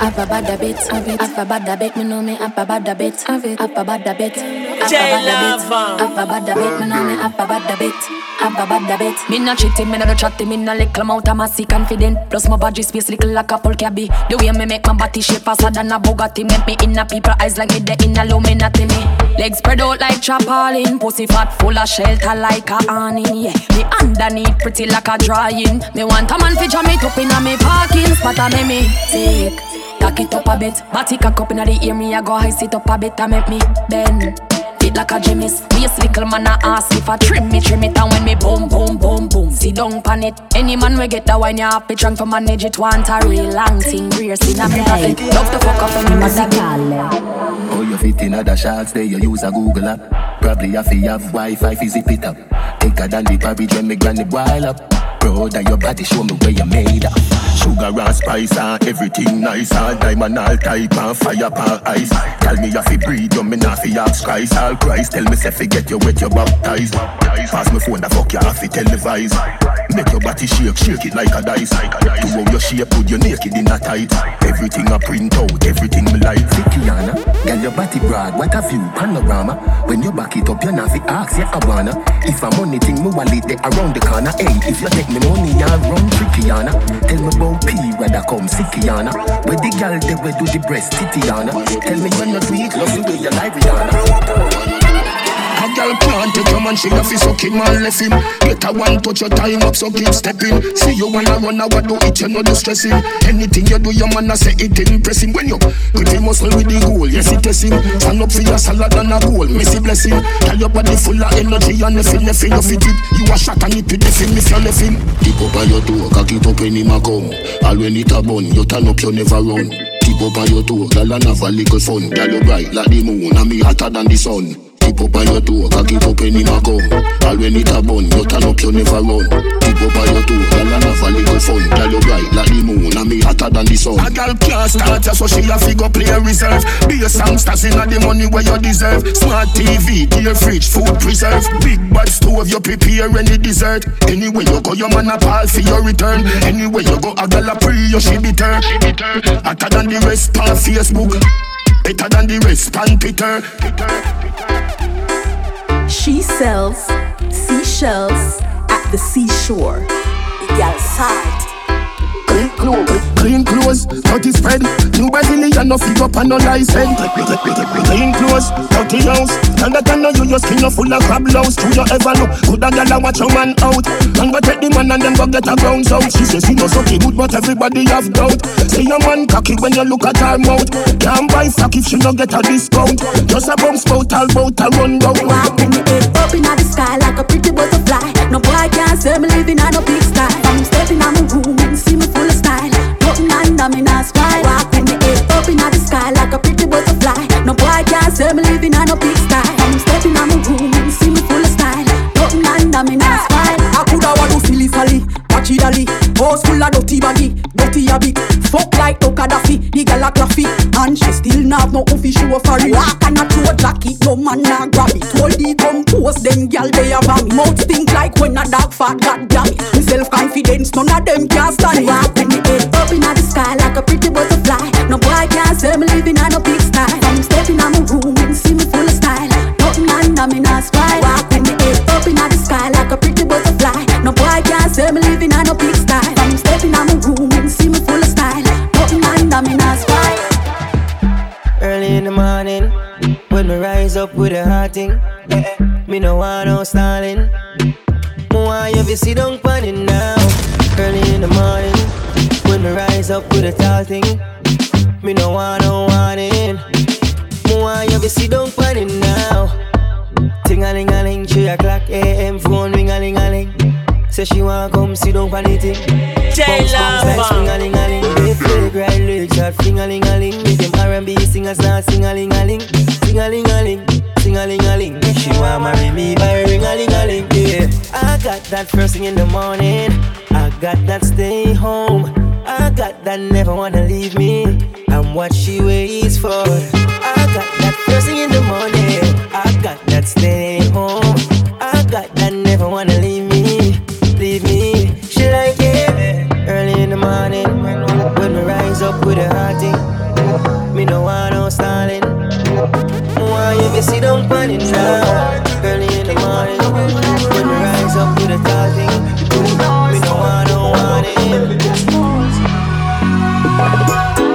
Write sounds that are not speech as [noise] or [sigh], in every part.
Have a bad habit, have it. Have a bad habit, me know me have a bad habit, have it. Have a bad habit, have a bad habit. Have a bad habit, me know me have a bad habit, have a bad habit. Me no cheating, me no do chatting, me no little amount of massy confident. Plus my body space little like a full cabby. The way me make my body shape faster than a Bugatti, make me in a people eyes like me the in a Illuminati me. Legs spread out like chapalin, pussy fat full of shelter like a awning. Yeah, me underneath pretty like a drying. Me want a man fi jam it up inna me parking spot, a me me take. Tack it up a bit, body cock up inna the ear, me a go high sit up a bit, and make me bend. Fit like a gymnast, waist little man a ask if I trim me, trim it, and when me boom, boom, boom, boom, sit down pan it. Any man we get the wine, you happy drunk for manage it, want a real long thing, real sin a have Love to fuck up me musicale. Oh, you fit in other shots, there you use a Google app. Probably have to have Wi-Fi, fi zip it up. Thicker than the porridge when me granny boil up. Brother, your body show me where you made of. Sugar and spice and everything nice. All diamond, all type and fire pan ice. Tell me if you breathe, you me not fi ask Christ. All Christ, tell me if you get you wet, you baptized. Pass me phone, the fuck you have to televise. Make your body shake, shake it like a dice. To how your shape, put your naked in a tight. Everything I print out, everything me like. Fikiana, girl your body broad, what a view, panorama. When you back it up, you not fi ask, yeah I wanna. If I'm money thing, me wallet there around the corner. Hey, if you take me money, I run trickyana. Tell me about P, where I come, sickyana. Where the girl they where do the breast, titiana. Tell me when you do it, love the way you like Rihanna. A girl take your man, she a fi suck him and left him. Get a one touch your time up, so keep stepping. See you wanna run, I what do it, you know the stressing. Anything you do, your man a say it impressing. When you put the muscle with the goal, yes it testing. Stand up for your salad and a goal, messy blessing. Tell your body full of energy and nothing, nothing you fit it. You a shot and it with the film if you left him. Tip up on your toe, cock it up when him a come. All when it a bun, you turn up, you never run. Tip up on your toe, girl and have a little fun. Girl you bright like the moon, and me hotter than the sun. Up on your toe, cock it up when him a come. All when it a bun, you turn up, you never run. Tip up on your toe, girl and have a little fun. Girl you bright like the moon, and me hotter than the sun. A girl can't start ya, so she a figure play reserve. Be a songsters inna the money where you deserve. Smart TV, dear fridge, food preserve. Big bad stove, you prepare any dessert. Anywhere you go, your man a call for your return. Anywhere you go, a girl a pre, you she be turn. Hotter than the rest on Facebook. Better than the rest on Twitter. She sells seashells at the seashore. Clothes, clean clothes, dirty spread. New Brazilian no figure up and no license. Clean clothes, dirty house. And that I know you, your skin full of crab louse. True you ever look, good a gal watch your man out. And go take the man and then go get a bounce out. She says she no sucky good, but everybody have doubt. Say your man cocky when you look at her mouth. Can't buy fuck if she no get a discount. Just a bum spout, all bout a run down. Walk with me up inna the sky like a pretty butterfly. No boy can say me living on a big sky. Say me living on a big sky. I'm stepping on my room and see me full of style. Nothing under me not sky. I coulda want to silly sally, patchy dolly. House full of dirty baggy, dirty a bit. Fuck like no Gaddafi, the gal a claffy And she still not no office show for it Walk and a throw jacket, no man na grab it? Hold the gun post, them gal they a bomb Mouth stink like when a dog fat, god damn it. Self-confidence, none of them can stand it R&B singers start sing a ling a ling, sing a ling a ling, sing a ling a ling. She want marry me by ring a ling a ling. Yeah, I got that first thing in the morning. I got that stay home. I got that never wanna leave me. I'm what she waits for. Yes, you don't burn it down. Early in the morning, when you rise up to the thousand, you do me no I don't want it.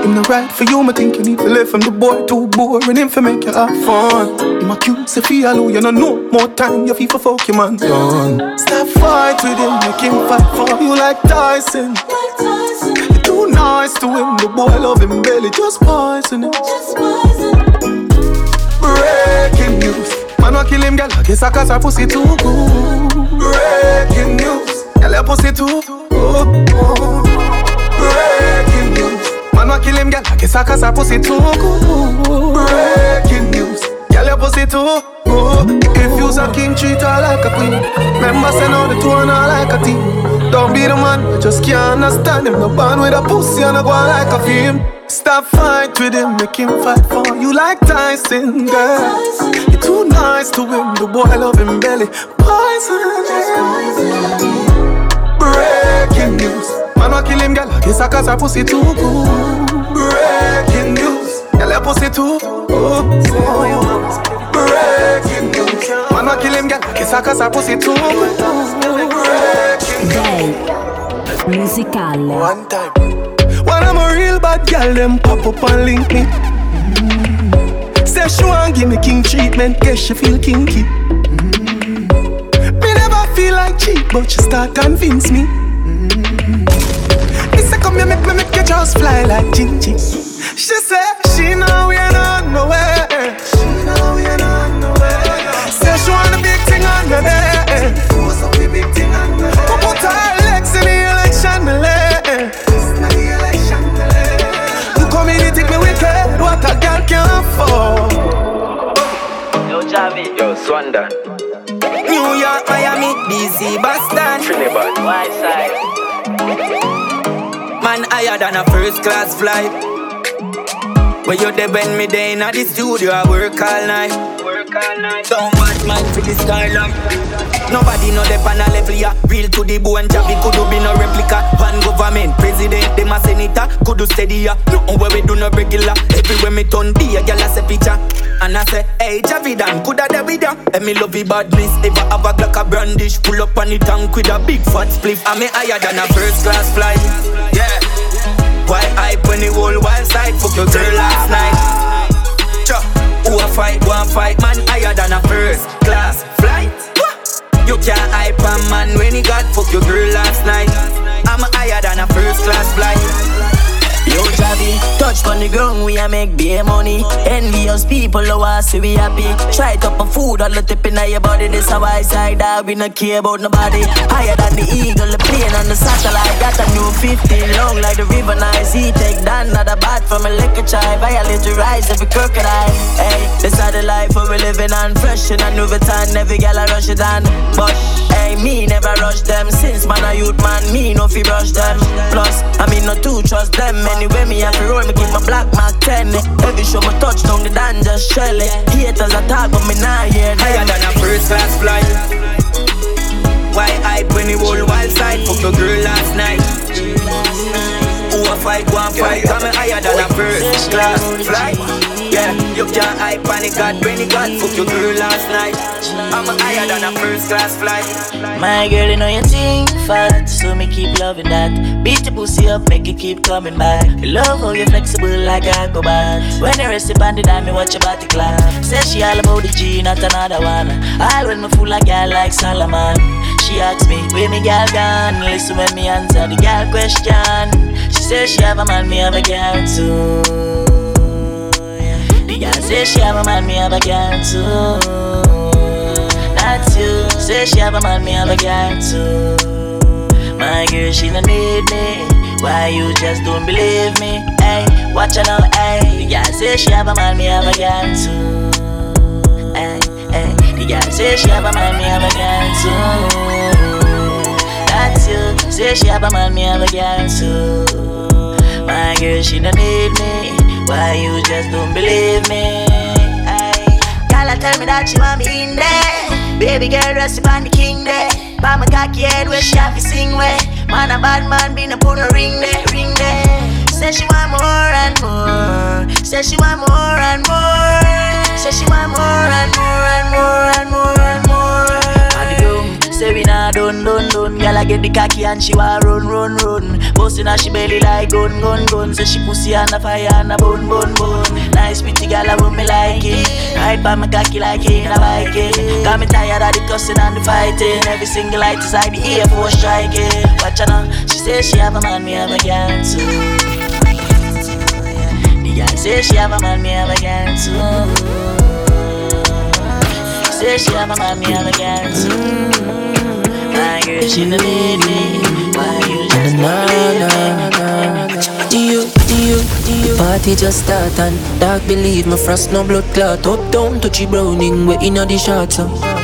Him the right for you, I think you need to live from the boy too boring. Him for make you have fun. In my cute Sophia Lou, you know no more time. Your FIFA fuck your man done. Stop fight with him, make him fight for you like Tyson. Like Tyson. You're too nice to him, the boy love him belly just poison it. Just poison Breaking news, man wa kill him, girl. I guess I cause her pussy too good. Breaking news, girl your pussy too good. Breaking news. Man wa kill him, girl. I guess I cause her pussy too good. Breaking news. Girl, your pussy too good. If you's a king, treat her like a queen. Remember, send out the two and her like a team. Don't be the man, just can't understand him. No band with a pussy and I go like a film. Stop fight with him, make him fight for you like Tyson, girl. You're too nice to him, the boy him belly. Poison. Breaking news. Man wa kill him, girl. I guess I cause her pussy too. Breaking news. Girl, your pussy too. Breaking news. Man wa kill him, girl. I guess I cause her pussy too. Breaking Day Musicale One time. When I'm a real bad girl, them pop up and link me. Mm. Say she want give me king treatment, guess she feel kinky. Mm. Me never feel like cheap, but she start convince me. Mm. Me say come here, make me make you just fly like Gingy. She say she know we ain't on nowhere. Javi. Yo, Swanda, New York, Miami, DC, Boston. Trinidad. White side. Man higher than a first class flight. Where you there when me day in the studio, I work all night. Work all night. Don't bad man for the skyline. Nobody know the pan a level ya. Real to the bone, Javi could be no replica. One government, president, them a senator, could do steady ya. Nothing where we do no regular. Everywhere me turn be a gyal a say picture. And I say, hey Javi Dan, coulda there with ya. And me love the badness. Ever have a Glock a brandish, pull up on the tank with a big fat spliff. I me higher than a first class flight. Yeah. Why hype when the whole wild side fuck your girl last night? Cha, who a fight, and fight, man higher than a first class flight. You can't hype a man when he got fuck your girl last night. I'm higher than a first class flight. Yo, Javi, touch on the ground, we a make beer money. Envious people, oh, want see we happy. Try up a food, all the tip in your body. This a white side dog, we no care about nobody. Higher than the eagle, the plane on the satellite. Got a new 15 long like the river nice. He take down another bat from a liquor chai. Violate the rise every crocodile. Hey, this are the life where we living on. Fresh in a new Vuitton, every gal I rush it on. But, hey, me never rush them. Since man a youth man, me no fi brush them. Plus, I mean no too trust them. Anyway, me have to roll, me give my black mark 10. Every show me touch down the dan just shell it. Haters attack, but me nah hear them. Higher than a first class flight. Why hype when the whole wild side fuck your girl last night? Who a fight, go and fight, come higher than a first class flight. Yeah, you can't hype on it, God, when it got fuck your girl last night. I'm higher than a first class flight. My girl, you know you think fat, so me keep loving that. Beat your pussy up, make it keep coming back. Love how you flexible like a cobalt. When you rest on the dime, me watch your body clap. Say she all about the G, not another one. All when me fool like girl like Solomon. She asks me, where me girl gone? Listen when me answer the girl question. She says she have a man, me have a girl too. Yeah. The girl say she have a man, me have a girl too. That's you. Say she have a man, me have a girl too. My girl, she don't need me. Why you just don't believe me? Hey, watch her now, hey. The girl say she have a man, me have a girl too. The girl say she have a man, me have a girl too. That's you. Say she have a man, me have a girl too. My girl, she don't need me. Why you just don't believe me? Girl, tell me that she want me in there. Baby girl, rest upon the king there. By my cocky head where she have to sing where. Man, a bad man, been a put a ring there, ring there. Say she want more and more. Say she want more and more. Say she want more and more and more and more and more. And the say we nah done, done, done. Girl, I get the cocky and she want run, run, run. Bustin' her she belly like gun, gun, gun. Say she pussy on the fire and a bun, bun, bun. Nice pretty girl, I want me like it. Ride by my cocky like in a bike. Got me tired of the cussing and the fighting. Every single light is like the Air Force striking. Watch her now, she says she have a man, me have a girl too. The girl say she have a man, me have a girl too. Say she have a man, me have a girl too. My girl, she no need me. Why you just Nah, nah, nah, nah. Do you, do you, do you Party just start and Dark believe my frost no blood clot Up down touchy browning we inna the shots uh.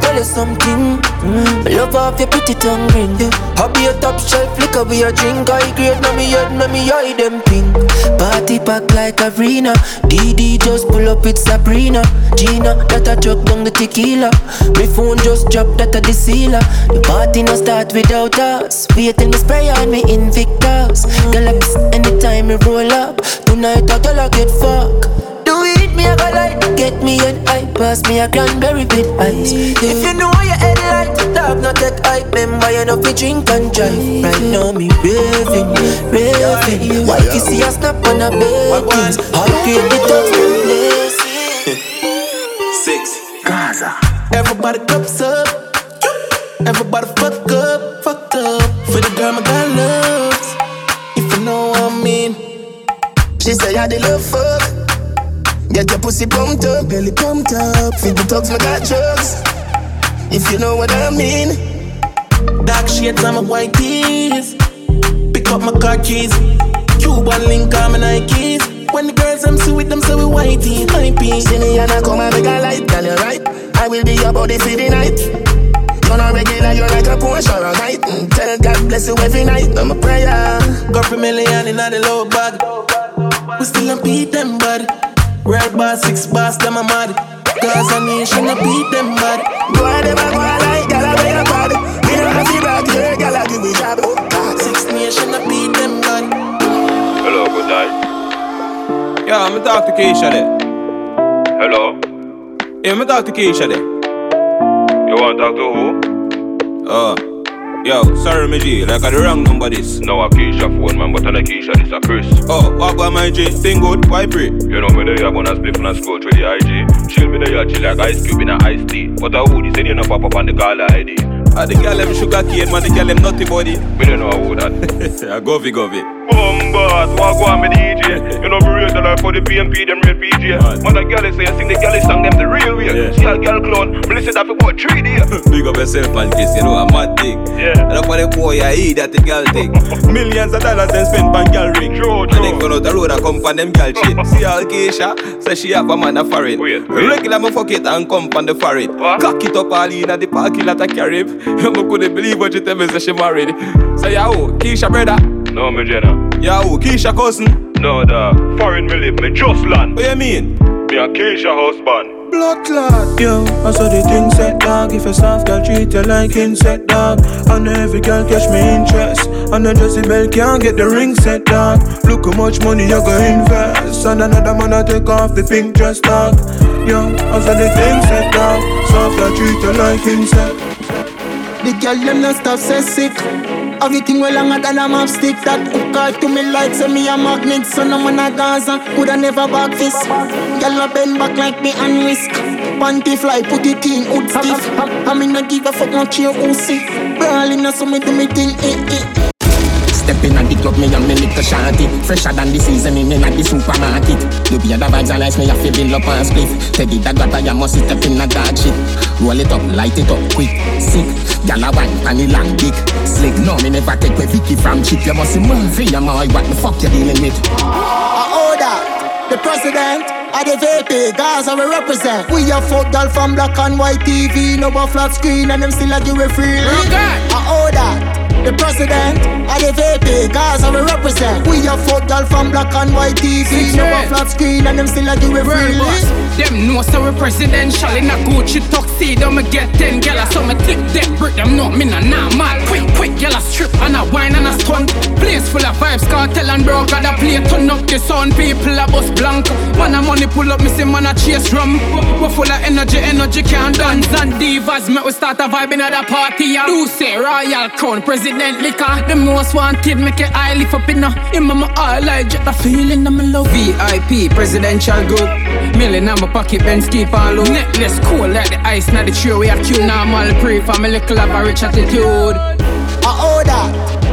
Tell you something. Mm. Me love off your pretty tongue ring. Yeah. Hobby a top shelf liquor we a drink. I grade na me head na me eye them pink. Party pack like arena DD just pull up with Sabrina. Gina that a chuck down the tequila. Me phone just drop that a the sealer The party no start without us. Wait till me spray on me Invictus. Girl anytime me roll up. Tonight I get fuck do it, me a go like Get me head high, pass me a cranberry with ice If you know your head light, talk not take hype Remember you know fi drink and drive Right now me raving, raving Why you see a snap on a bakings Hot grade the top blazing Six. Gaza. Everybody cups up. Everybody fuck up, fuck up. For the girl my girl loves. If you know what I mean. She say I the love fuck. Get your pussy pumped up, belly pumped up. Feed the talks, my got drugs. If you know what I mean. Dark shades on my white tees. Pick up my car keys. Cuban link on my Nikes. When the girls them see with them, say we whitey, hypey. See me and I come and make a light, girl, you right. I will be your body for the night. You're not regular, you're like a Porsche or a night. Mm, Tell God bless you every night. I'm a prayer. Go for million in the low bag. We still a beat them bad. Red bar, six bars, them a mad. Cause a nation a beat them bad. Boy, them a go a like, girl, I wear your bad. Me no have to brag, yeah, girl, I give me job. God. Six nation a beat them bad. Hello, good night. Yeah, I'm talk to Keisha there. Hello? Yeah, I'm talk to Keisha there. You want to talk to who? Uh, yo, sorry, my G, like I the wrong number this. No, a Keisha phone, man, but I a Keisha, this a Chris. Oh, what about my G? Thing good? Why pray? You know me there, you wanna split and scroll through the IG. Chill me there, you chill like ice cube in a iced tea. But a hoodie, say you know pop up on the caller ID. Ah, the girl them sugar cane, man, the girl them nutty body. Me don't know who that. I go fi go. Bombas, walk on me DJ. You know me real the life for the PMP, them real PJ. Right. A girl say, I sing the girl song, them the real way. Yeah. See a girl clone, me listen that for three days. [laughs] Big up yourself and kiss, you know, a mad thing. Yeah. And up on the boy, I eat that the girl thing. [laughs] Millions of dollars they spend on girl ring. True, And then true. go out the road and come on them girl [laughs] shit. See how Keisha say she have a man a foreign. Wait, wait. Regular me fuck it and come on the foreign. What? Cock it up all in at the parking lot a carib. You couldn't believe what you tell me say she married. Say yo, Keisha brother. No, me Jenna. Yo, Keisha cousin. No, the Foreign me live, me just land. What you mean? Me a Keisha husband. Blood clot, yo, I saw the thing set dog. If a soft girl treat you like insect dog, and every girl catch me interest, and a Jezebel can't get the ring set dog. Look how much money you go invest, and another man a take off the pink dress dog. Yo, I saw the thing set dog. Soft girl treat you like insect. The girl them not stop say sick. Everything well longer than a map stick That hook her to me like say me a magnet So no man a Gaza. Coulda never back fist Girl a bend back like me and risk. Panty fly put it in hood stiff. I me not give a fuck no cheer who sick Brawling so me do me thing eh eh Step in at the club, me and me little shanty Fresher than the season, in at the supermarket. You be the vibes and lights, me a feel build up and split. Teddy that got you must step in a dark shit. Roll it up, light it up, quick, sick. Gyal a wine, pan the long dick Slick, no, me never take with Vicky from chip You must move for your my what the fuck you dealing with? I order the president of the VP, Gaza we represent. We a fuck girl from black and white TV, no a flat screen, and them still a give it free. I order the president of the VP, Gaza we represent. We are fuck girl from black and white TV, no a flat screen, and them still a give it free. Them know so we presidential in a Gucci tuxedo. Me get ten gala, so me tip them brick them know me nah nah mad. Quick, quick, gala strip and a wine and a one. Place full of vibes, cartel and broke. Got a play turn up the sound. People a bus blank. Man a money pull up, me say man a chase drum. We full of energy, energy can't dance. And divas, me we start a vibe in at the party. I do say royal crown, president liquor. The most wanted, make it eye lift up in a. In my eye, like just the feeling I'm in love. VIP, presidential group. Million in my pocket, Benz keep on low. Necklace cool like the ice, not the tree. We have cute normal pre for me little have a rich attitude. I order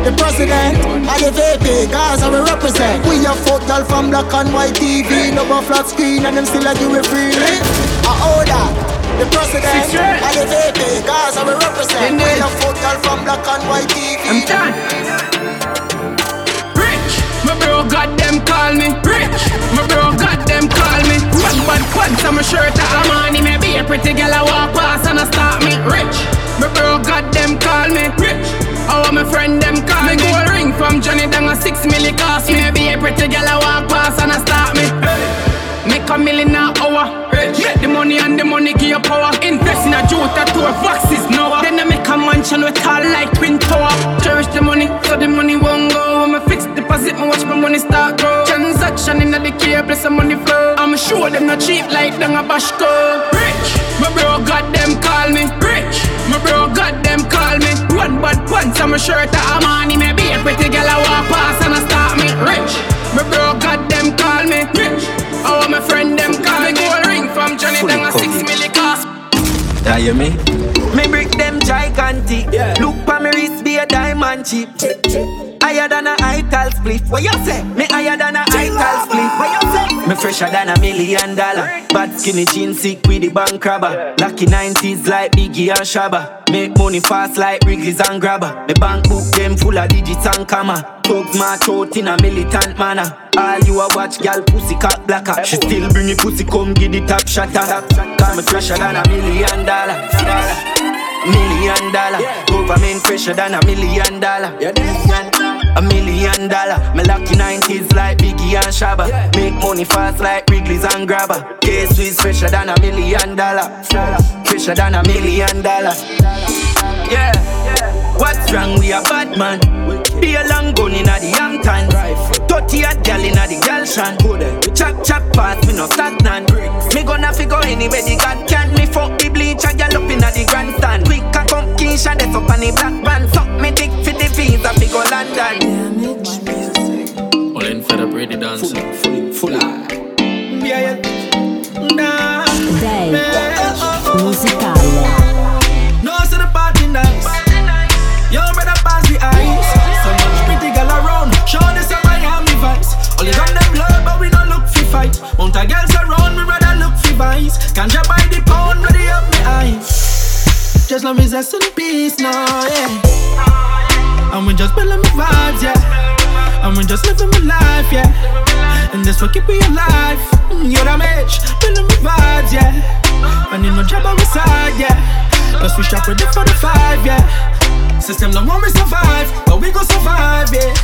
the president and the VP, I will represent. We fuck girl from black and white TV, no more flat screen, and them still like you it freely. I order the president and the VP, I will represent. We fuck girl from black and white TV. I'm done. Rich, my bro got them call me rich. My bro got them call me one bad pants on my shirt a money. Maybe a pretty girl I walk past and I stop me rich. My bro got them call me rich. Oh, my friend them call me gold ring from Johnny Dang a six milli cost me. Maybe a pretty girl I walk past and I start me. Make a million an hour. Make the money and the money give you power. Invest in a Jota tour, boxes now. Then I make a mansion with tall like twin tower. Cherish the money, so the money won't go. When I fix deposit, me watch my money start grow. Transaction in the care, plus the money flow. I'm a sure them not cheap like them a bashko. Rich, my bro got them call me. Rich, my bro got them call me. One bad pants on my shirt, a money. Maybe a pretty girl I walk past and I start me. Rich, my bro got them call me. Rich. Oh, my friend them call me gold ring from Johnny Dang a six milli cost. Yeah, you me? Me brick. Yeah. Look pa me wrist be a diamond chip. Higher than a ital split. What you say? Me higher than a ital split. What you say? Me fresher than a million dollar. Bad skinny jeans sick with the bank robber. Lucky 90s like Biggie and Shabba. Make money fast like Wrigley's and Grabber. Me bank book them full of digits and comma. Thugs my throat in a militant manner. All you a watch, gal pussy cat blacker. She still bring it pussy, come give the top shatter. Cause me fresher than a million dollar. Million dollar. Government fresher than a million dollar. Yeah, A million dollar. Me lucky 90s like Biggie and Shabba. Make money fast like Wrigley's and Grabber. Case Swiss fresher than a million dollar. Fresher than a million dollar. Yeah. What's wrong? We a bad man. Be a long gun inna the Hampton. Thirty a gal inna the gal shan. Chop chop fast, me no stagnant. Break. Me gonna figure anywhere the God can. Me fuck the bleach a gal up inna the grandstand. Quick a come Keisha, that's up on the black van. Suck me dick for the visa, fi go London. All in fed up, ready dance. Fully, fully, Yeah, eyes. Just love is a in peace now, yeah. And we just building my vibes, yeah. And we just living my life, yeah. And that's what keep me alive. Mm, You're the match, building my vibes, yeah. And you know job on my side, yeah. Plus we strap ready for the five, yeah. System no want we survive, but we go survive, yeah.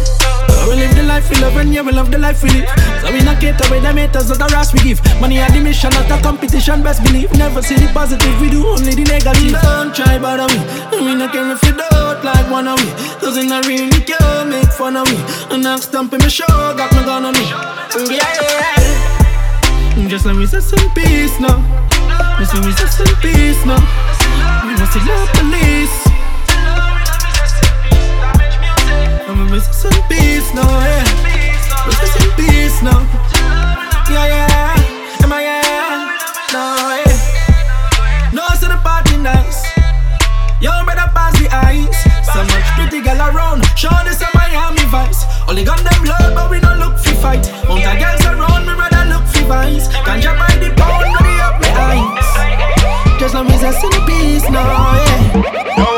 We live the life we love and yeah, we love the life we live. So we not cater with the haters of the rest we give. Money are the mission, not a competition, best believe. Never see the positive, we do only the negative. Don't try bother we, and we not care if you don't like one of we. Cause in a really care, make fun of we. And I'm stamping my show, got my gun on me. Yeah, yeah, yeah. Just let me say some peace now. Just let me say some peace now. We must love police. I'm some peace now, yeah. We say peace now. Yeah, yeah. Am I yeah? No, yeah. No, so the party nice. Yo, better pass the ice. So much pretty girl around. Show this a Miami vice. Only got them love, but we don't look fi fight. Mount a girls around, me rather look fi vice. Ganja by the pound, ready up me eyes. Just say some peace now, yeah.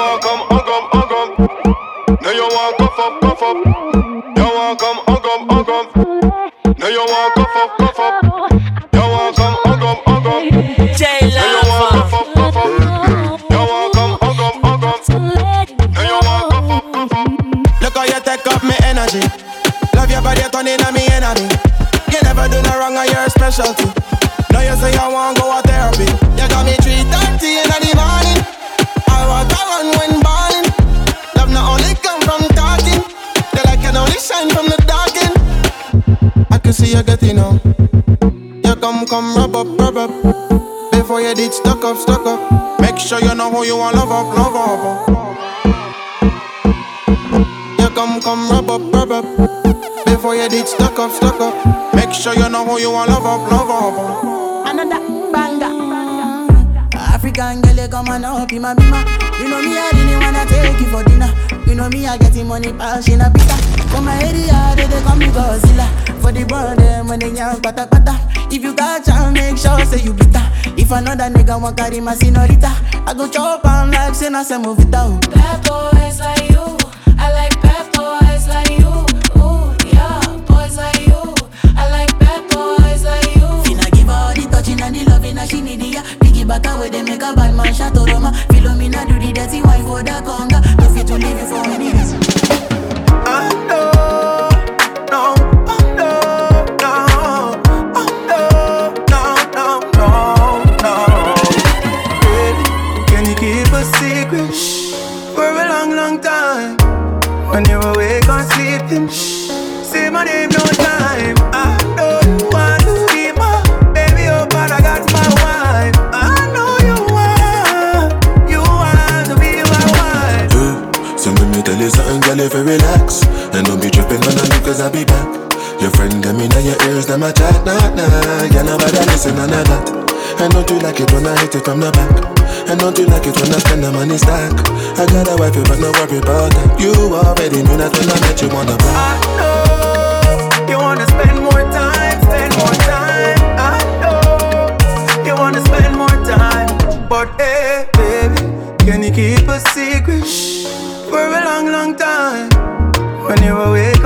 Stuck up. Make sure you know who you want, love up, love up. You come, come, rub up, rub up. Before you did stuck up, stuck up. Make sure you know who you want, love up, love up. Another banger. African girl, you come on up, my bima. You know me, I didn't wanna take you for dinner. You know me, I getting money, passion, a bitter. For my area, they, they call me Godzilla. For the brand, them when they young, pata pata. If you got chance, make sure say you bitter. If another nigga want carry my senorita, I go chop on like say na it down. Bad boys like you, And don't you like it when I spend the money stack. I got a wife, but no worry about that. You already knew that when I met you on the back I know you wanna spend more time, spend more time. I know you wanna spend more time, but hey, baby, can you keep a secret? For a long, long time? When you're awake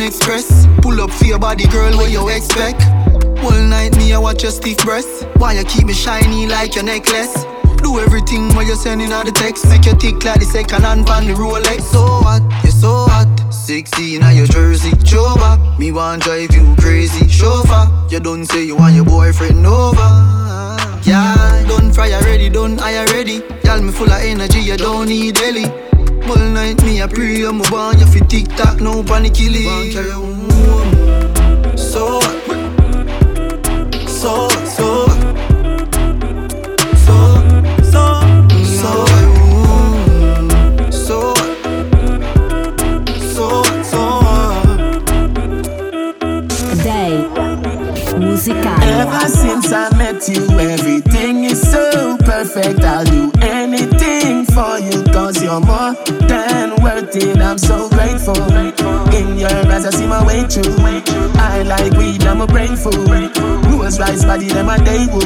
Express. Pull up for your body, girl, what you expect? All night, me, I watch your stiff breasts. Why you keep me shiny like your necklace? Do everything while you're sending out the text. Make your tick like the second hand on the Rolex. So hot, you're so hot. 16 on your jersey, show back. Me want drive you crazy, chauffeur. You don't say you want your boyfriend over. Yeah, done fry already, done I already. Y'all me full of energy, you don't need Ellie. All night me a pray, I'm a you fi tick tock, no. So so so so so so. So, so, so. Day musical. Ever since I met you, everything is so perfect. I'll do anything for you, cause you're more than worth it. I'm so grateful. In your eyes, I see my way through. I like weed, I'm a brain food. Rose rice body, them a day woo.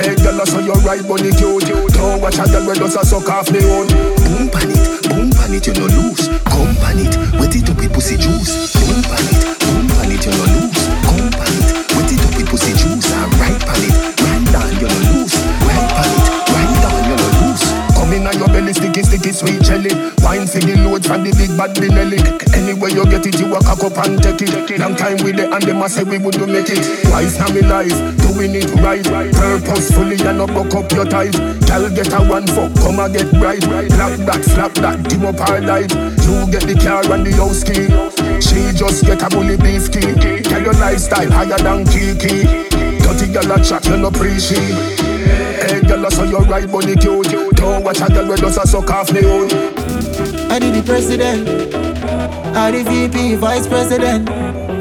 Hey, girl, I saw your right bunny cute. Don't watch a girl when does a suck off me own. Boom pan it, boom pan it, you no lose. Come pan it, wet it up with pussy juice. Boom pan it, boom pan it, you no lose. Come pan it, wet it up with pussy juice. And right pan it, sticky, sticky, sweet jelly. Wine for the load from the big bad Benelli. Any Anyway you get it, you walk up and take it. Long time with it and them a say we wouldn't make it. Wise now me life, doing it right. Purposefully and not buck up your ties. Girl get a one fuck, come and get bright. Black that, slap that, dim up our life. You get the car and the house key. She just get a bully beef key. Tell your lifestyle higher than Kiki. Dirty girl a chat, you no appreciate. Hey girl, I saw you right bunny cute. Don't watch a girl with us a suck off me own. I did the president, I the VP, vice president.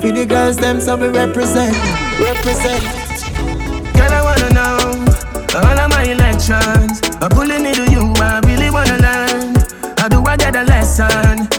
For the girls, them so we represent, represent. Girl, I wanna know all of my elections. I'm pulling into you, I really wanna learn. How do I get a lesson?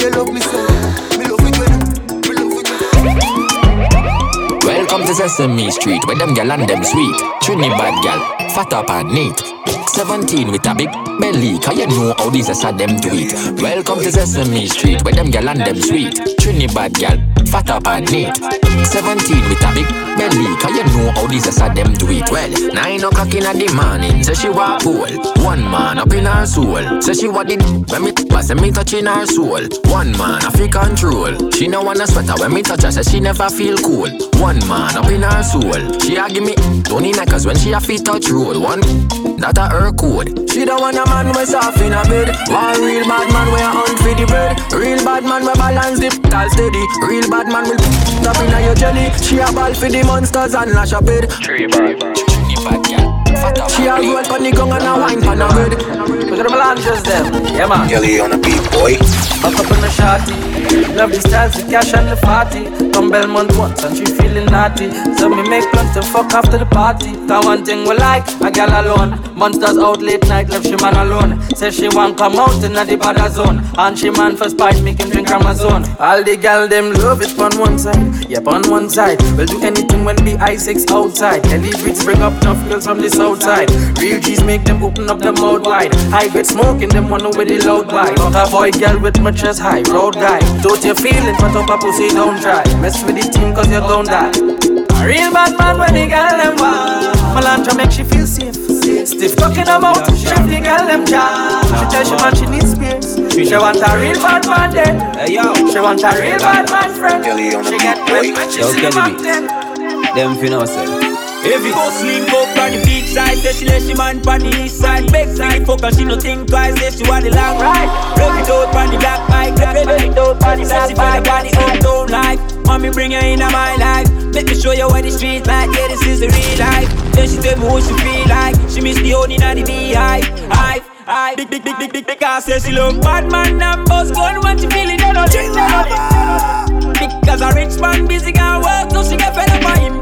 You love me when you love me so. Me love it when Welcome to Sesame Street, where them gal and them sweet. Trinidad gal, fat up and neat. 17 with a big belly, cause you know how these are them it. Welcome to Sesame Street, where them gal and them sweet. Trinidad gal, fat up and neat. 17 with a big belly, cause you know how these are them do it. Well, 9 o'clock in the morning, say she walk pool. One man up in her soul, say she what did when me was me touching her soul. One man a fi control, she no wanna sweater when me touch her, say she never feel cool. One man up in her soul, she a give me Tony neckers when she a fi touch roll. One that a her code. She don't want a man we soft in a bed. One real bad man we a hunt for the bread. Real bad man we balance the all steady. Real bad man will up in a your jelly. She a ball for the monsters and lash up it. Tree bad, bad. She a roll pon the gong and a wine pon a bed. Look at the melanges them. Yeah man. Kelly on the beat, boy. Back up in the shotty. Love the styles, the cash and the fatty. Come Belmont once and she feeling naughty. So me make plans to fuck after the party. That one thing we like, a gal alone. Monsters out late night, left she man alone. Say she want come out in the bad zone. And she man for spice, make him drink Amazon. All the gal them love it on one side. Yep, on one side. We'll do anything when the I6 outside. Kelly Brits bring up tough girls from the south side. Real G's make them open up their mouth wide. High get smoking them one with the loud vibe. A boy girl with my chest high, road guy. Don't you feel feeling but up a pussy, don't try. Mess with the team cause you don't die. A real bad man when the girl them wild. Melantra make she feel safe. Stiff talking about chef the girl them jam. She tell she man she needs space. She want a real bad man then. Yo. She want a real bad man friend. She get wet when she see Kelly man then. Them finna say. If you go slim up on the beach side, say she let she man on the east side. Big side fuck and she no think twice, say she want the long ride. Rub it out on the black bike, rub it out on the black bike. Say she feel the uptown life. Mommy bring her into my life. Let me show you what the streets like. Yeah, this is the real life. Then she tell me what she feel like. She miss the honey and the beehive. Hive. Hive. Big, big, big, big, big, big, I say she love bad man boss gun when she feeling energy. Because a rich man busy can work, so she get fed up by him.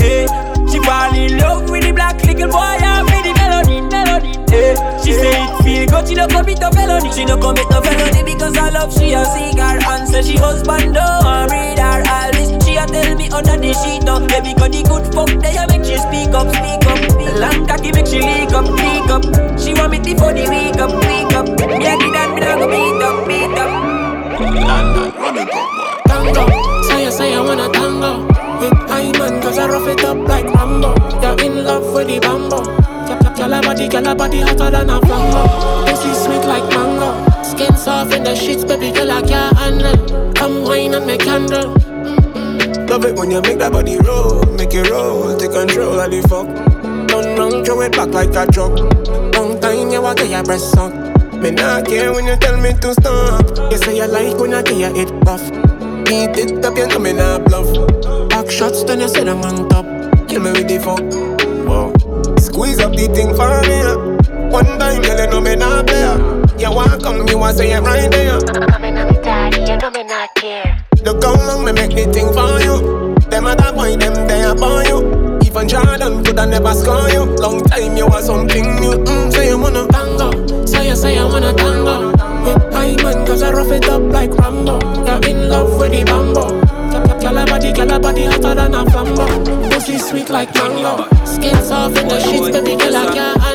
Hey, she fall in love with the black little boy and with the melody, melody. Hey, she say it feel good, she no commit no felony. She no commit no felony because I love she a cigar and say she husband don't want read her all this. She a tell me under the sheet up, yeah because the good fuck they a make she speak up, speak up. Long cocky make she leak up, leak up. She want me to for the week up, week up. Yeah, the that me not go beat up, beat up. London, run it up, tango. Say you say I wanna tango with high man, cause I rough it up like Rambo. You're bambo. Girl, her body, her body hotter than a flambo. Pussy sweet like mango. Skin soft in the sheets, baby girl, I can't handle. Come wine and make candle. Love it when you make that body roll, make it roll, take control of the fuck. Don't run, throw it back like a truck. Long time you walk get your breast suck. Me not care when you tell me to stop. You say you like when I get your head buff. Beat it up, you know me not bluff. Back shots, then you sit on top. Kill me with the fuck. Squeeze up the thing for me. One time, girl, you know me not play. You want come, you want say it right there. I'm in a daddy, you know me not care. Look how long me make the thing for you. Them other boy, them there for you. Even Jordan coulda never score you. Long time you want something new. Mm, say you wanna tango. Say you say you wanna tango. With man, cause I rough it up like Rambo. You're in love with the bambo. Girl body, girl body hotter than a flambo. Pussy sweet like mango. Skin soft in the sheets, baby girl I can't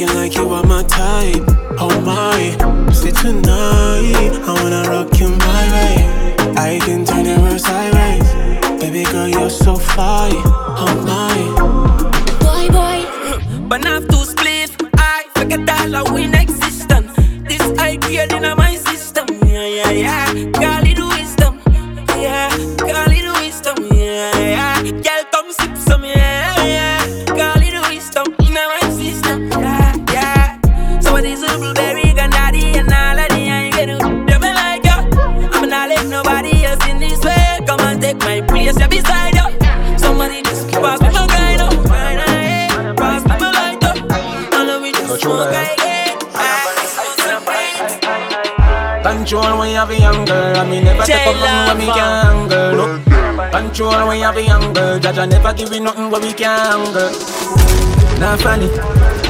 Looking like you are my type. Oh my, say tonight, I wanna rock you my way. I can turn the world sideways. Baby girl, you're so fine. Oh my. Boy, boy. [laughs] But not to split, I forget all our in take up nothing when me can handle. Look. Control when you have a young girl. Jaja never give you nothing when we can't handle. Nah, funny.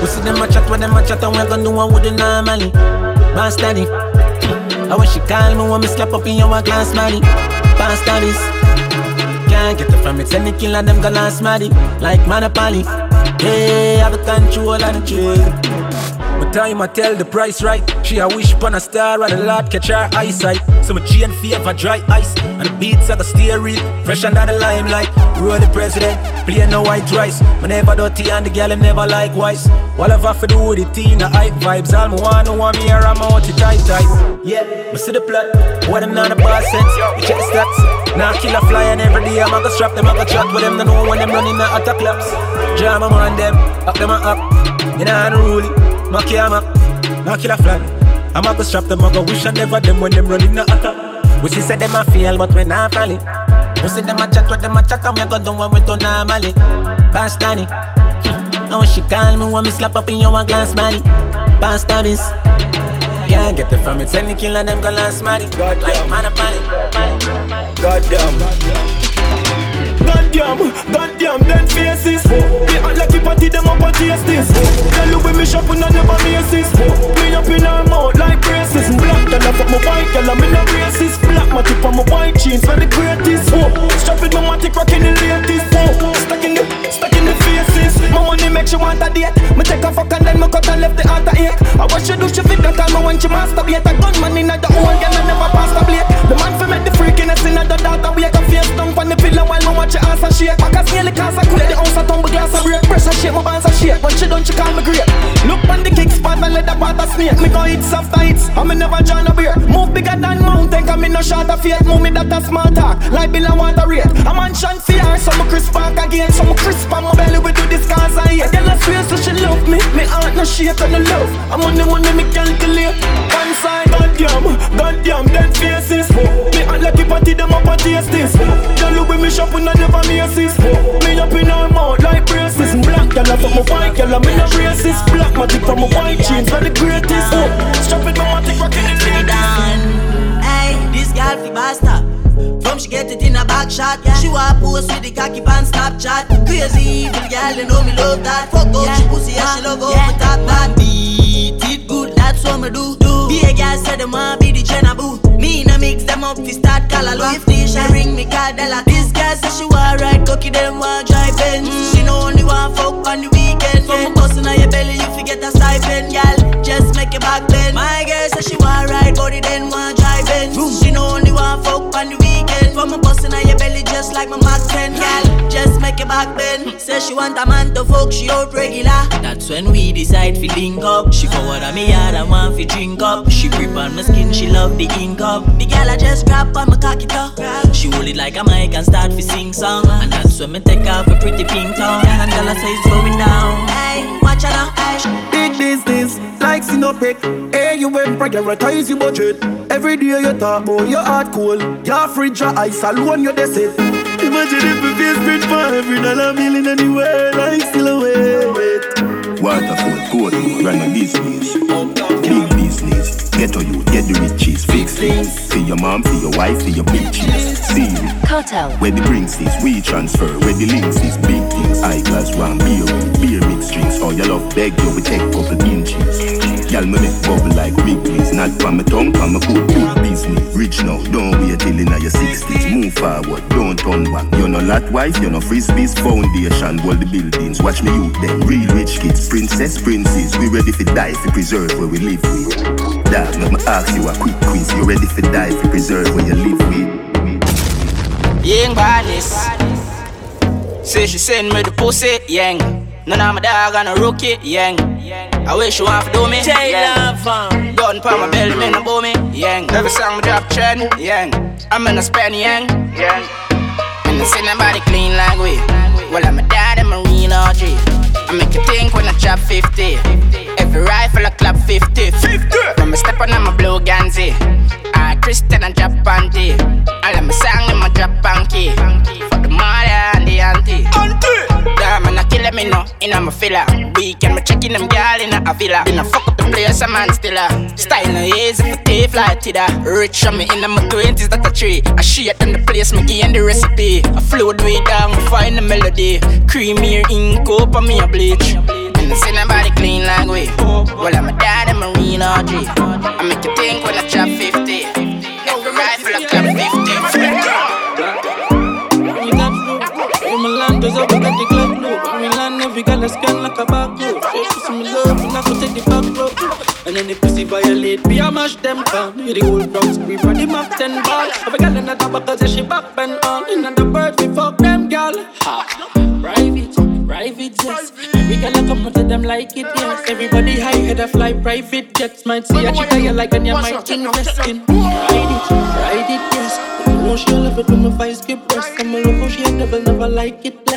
We see them a chat when them a chat and we gonna do what we do normally. Man steady. I wish she call me when me slap up in your glass money. Pass studies. Can't get it from it. Send the killer them gonna money. Like Monopoly. Hey, have the control of the trade. My time I tell the price right. She a wish upon a star and a lot catch her eyesight. So my chain favor dry ice and the beats are the steer real. Fresh under the limelight. Roll the president, play no white rice. Me never dirty and the girl them never likewise. Have to do with the teen, the hype vibes. All me want to want me here, I'm out to tight tight. Yeah, me see the plot. What them not the boss sense. You check the stats. Now kill a fly and every day I'm gonna strap them, I'm gonna chat with them. They know when them running the attack claps. Jam them on them, up them up. You know how to rule it. Knock your up, knock kill a. I'm gonna strap them, I'm gonna wish I never them when them running the attack. We see say them a feel, but we not falling. We see them a chat, what them a chat, and we gonna do what we do normally. Pass Danny. Now when she call me, when me slap up in your glass money. Pass. Can't get it from it, the killer, them go last money. God like man a panic. God damn. Goddamn, goddamn, them faces. They act like you party them up and taste this. Tell you when me shopping and never misses. Me up in her mouth like braces. Black girl, I fuck my white girl, I'm in a braces. Black my tip on my white jeans, the greatest. Strap it, my matic rocking the latest. Stuck in the, stuck in the faces. My money makes you want a date. Me take a fuck and then me cut and left the heart a ache. I watch you do she fit that time, I want you masturbate. A gunman in the hole, girl, I never pass the blade. The man for make the freakiness in the data. Wake up face down on the pillow while me watch your ass a shake. Back a nearly cause I quit. The house a tumble glass a break. Pressure shake, my bands a shake. When she done, she call me great. Look on the kick spot and leather part of snake. Me go hits after hits, I me never join a beer. Move bigger than mountain, come me no short of faith. Move me that a small talk, like bill and water rate. A mansion fear, so me crisp back again. So me crisp on my belly, we do this cause I hate. Girl, I swear so she love me, me heart no shake on the love. I'm on the money, me calculate. One side, goddamn, goddamn, dead faces. Me act like a party, them up a taste this. Girl, look with me shop shopping, I never misses. Me up in her mouth like braces. Black girl, from my white girl, I'm in a racist. Black magic from my white jeans, for the greatest. Strap it, my matic, rockin' it. Hey, this girl fi basta. She get it in a back shot. She want post with the cocky pan Snapchat. Crazy evil girl, you know me love that. Fuck up she pussy and she love over top that. Beat it good, that's what me do. Be a girl say them want be the Jenna boo. Me na mix them up fi start call If they she ring me Cardella. This girl say she want ride cocky, them want drive Benz. She no only want fuck on the weekend. From a bust inna your belly, you fi get a stipend, girl. Just make it back then. My girl say she want ride body, then want drive Benz. She no only want fuck on the weekend. From a bust inna your belly, just like my Mac 10, girl. Just make it back then. Say she want a man to fuck, she out regular. That's when we decide fi link up. She forward on me yard and want fi drink up. She grip on my skin, she love the ink up. The girl I just grab on my cocky top. She hold it like a mic and start fi sing song. And that's when me take off a pretty pink tongue. And girl I say it's going down. Hey, watch out now. Hey. Business, like Sinopec. Hey, you went prioritize your budget. Every day you talk about your heart cool. Your fridge, your ice alone, you that's it. Imagine if we face print for every dollar bill in anywhere, like still away. Waterfall, gold, run a business. Big business. Get to you, get the riches. Fix things. For your mom, see your wife, see your bitches. See Cartel. Where the drinks is, we transfer. Where the links is, big things. Class one, beer, beer mix drinks. All your love beg you, we take couple inches. Y'all me make bubble like Wrigley's. Not from my tongue, from my good, good business. Rich now, don't wait till in your 60s. Move forward, don't turn back. You're no lot wife, you're no frisbees. Foundation, hold the buildings. Watch me youth them, real rich kids. Princess, princes. We ready for die, for preserve where we live with. Dog, let me ask you a quick quiz. You ready for die, for preserve where you live with? Young badness. Say she send me the pussy, yang. None of my dog and a rookie, yang. I wish you to do me, J yang. Love, Gun pa my belly, me no bow me, yang. Every song me drop trend, yang. I'm in a span, yang, yang. And I see nobody clean like we. Well, I'm a dad and marine OG. I make you think when I drop 50. Every rifle I clap 50. 50. When I step on, I'm a blue Ganzi. I Christian and drop panty. I let me song in my drop panky. For the the auntie. Auntie. Damn, man, I kill me no. In a my filler. Weekend, me checking them girl in a villa. In a fuck up the place, a man still a. Style no easy for tape like Tida. Rich on me in my twenties, that a tree. I shit in the place, me gain the recipe. I float way down, find the melody. Creamier ink up on me a bleach. And I see nobody clean like we. Well, I'm a dad and marine OG. I make you think when I drop 50. Every rifle I clap 50. There's a big the club loop. We land every girl a scan like a barcode. She pussy me love, and I go take the back road. And then the pussy violate, be a mash them down. Hear the whole crowd scream from the Mac 10 ball. Every girl in the top because she back bend on. In the bird, we fuck them girl. Ha. Private, private jets. Every girl I come to them like it, yes. Everybody high head a fly private jets. Might see a chick you like and you might invest in. Ride it, ride it, yes. she love it when my vice get breast. I'm a how she a devil, never like it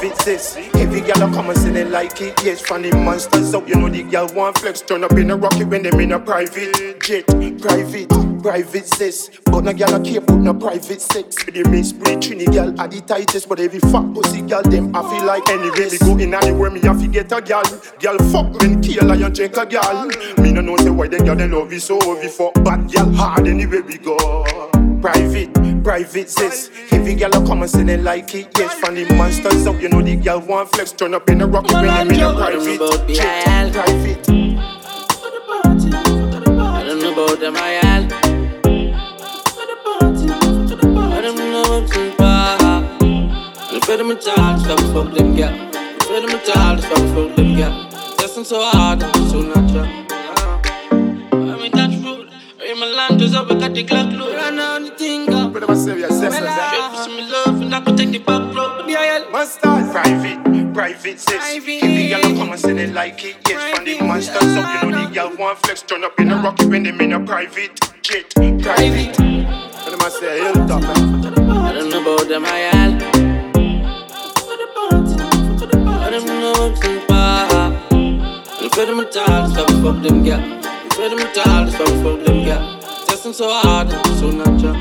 private sis. Every girl a come and say they like it. Yes, the monsters up, you know the gal want flex. Turn up in a rocket when them in a private jet. Private, private sis. But no girl a care put no private sex. The miss breed trini gal are the tightest, but every fat pussy gal, them I feel like anyway. Me go in anywhere me have to get a gal. Gal fuck when kill and check a gal. Me no know say why them gal they love you so we fuck bad gal hard anywhere we go. Private, private sis. Every girl a come and they like it. Yes, the monsters up, you know the girl want flex. Turn up in a rocket when them in a private jet. Private. I don't know about them IL. I don't know in bar. You Fed them child, stop fuck them girl. Fed them a child, stop fuck them girl. Testing so hard, I'm so natural. I mean that's rude. In my land is up, we got the Glock load. Up. But I'm serious, Well, I show me love and I could take the back road. BIL. Mustard. Private, private sex. If the girl come and say they like it, yes, from the monsters up. You know the girl want flex, turn up in a rocket when them in a private jet. Private. And them a say hilltop. I don't know about them, I am. I don't know what's in bar. And for them a child, stop fuck them girl. And for them a child, stop fuck them girl. Testing so hard, I'm so natural.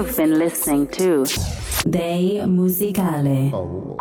You've been listening to Dei Musicale. Oh.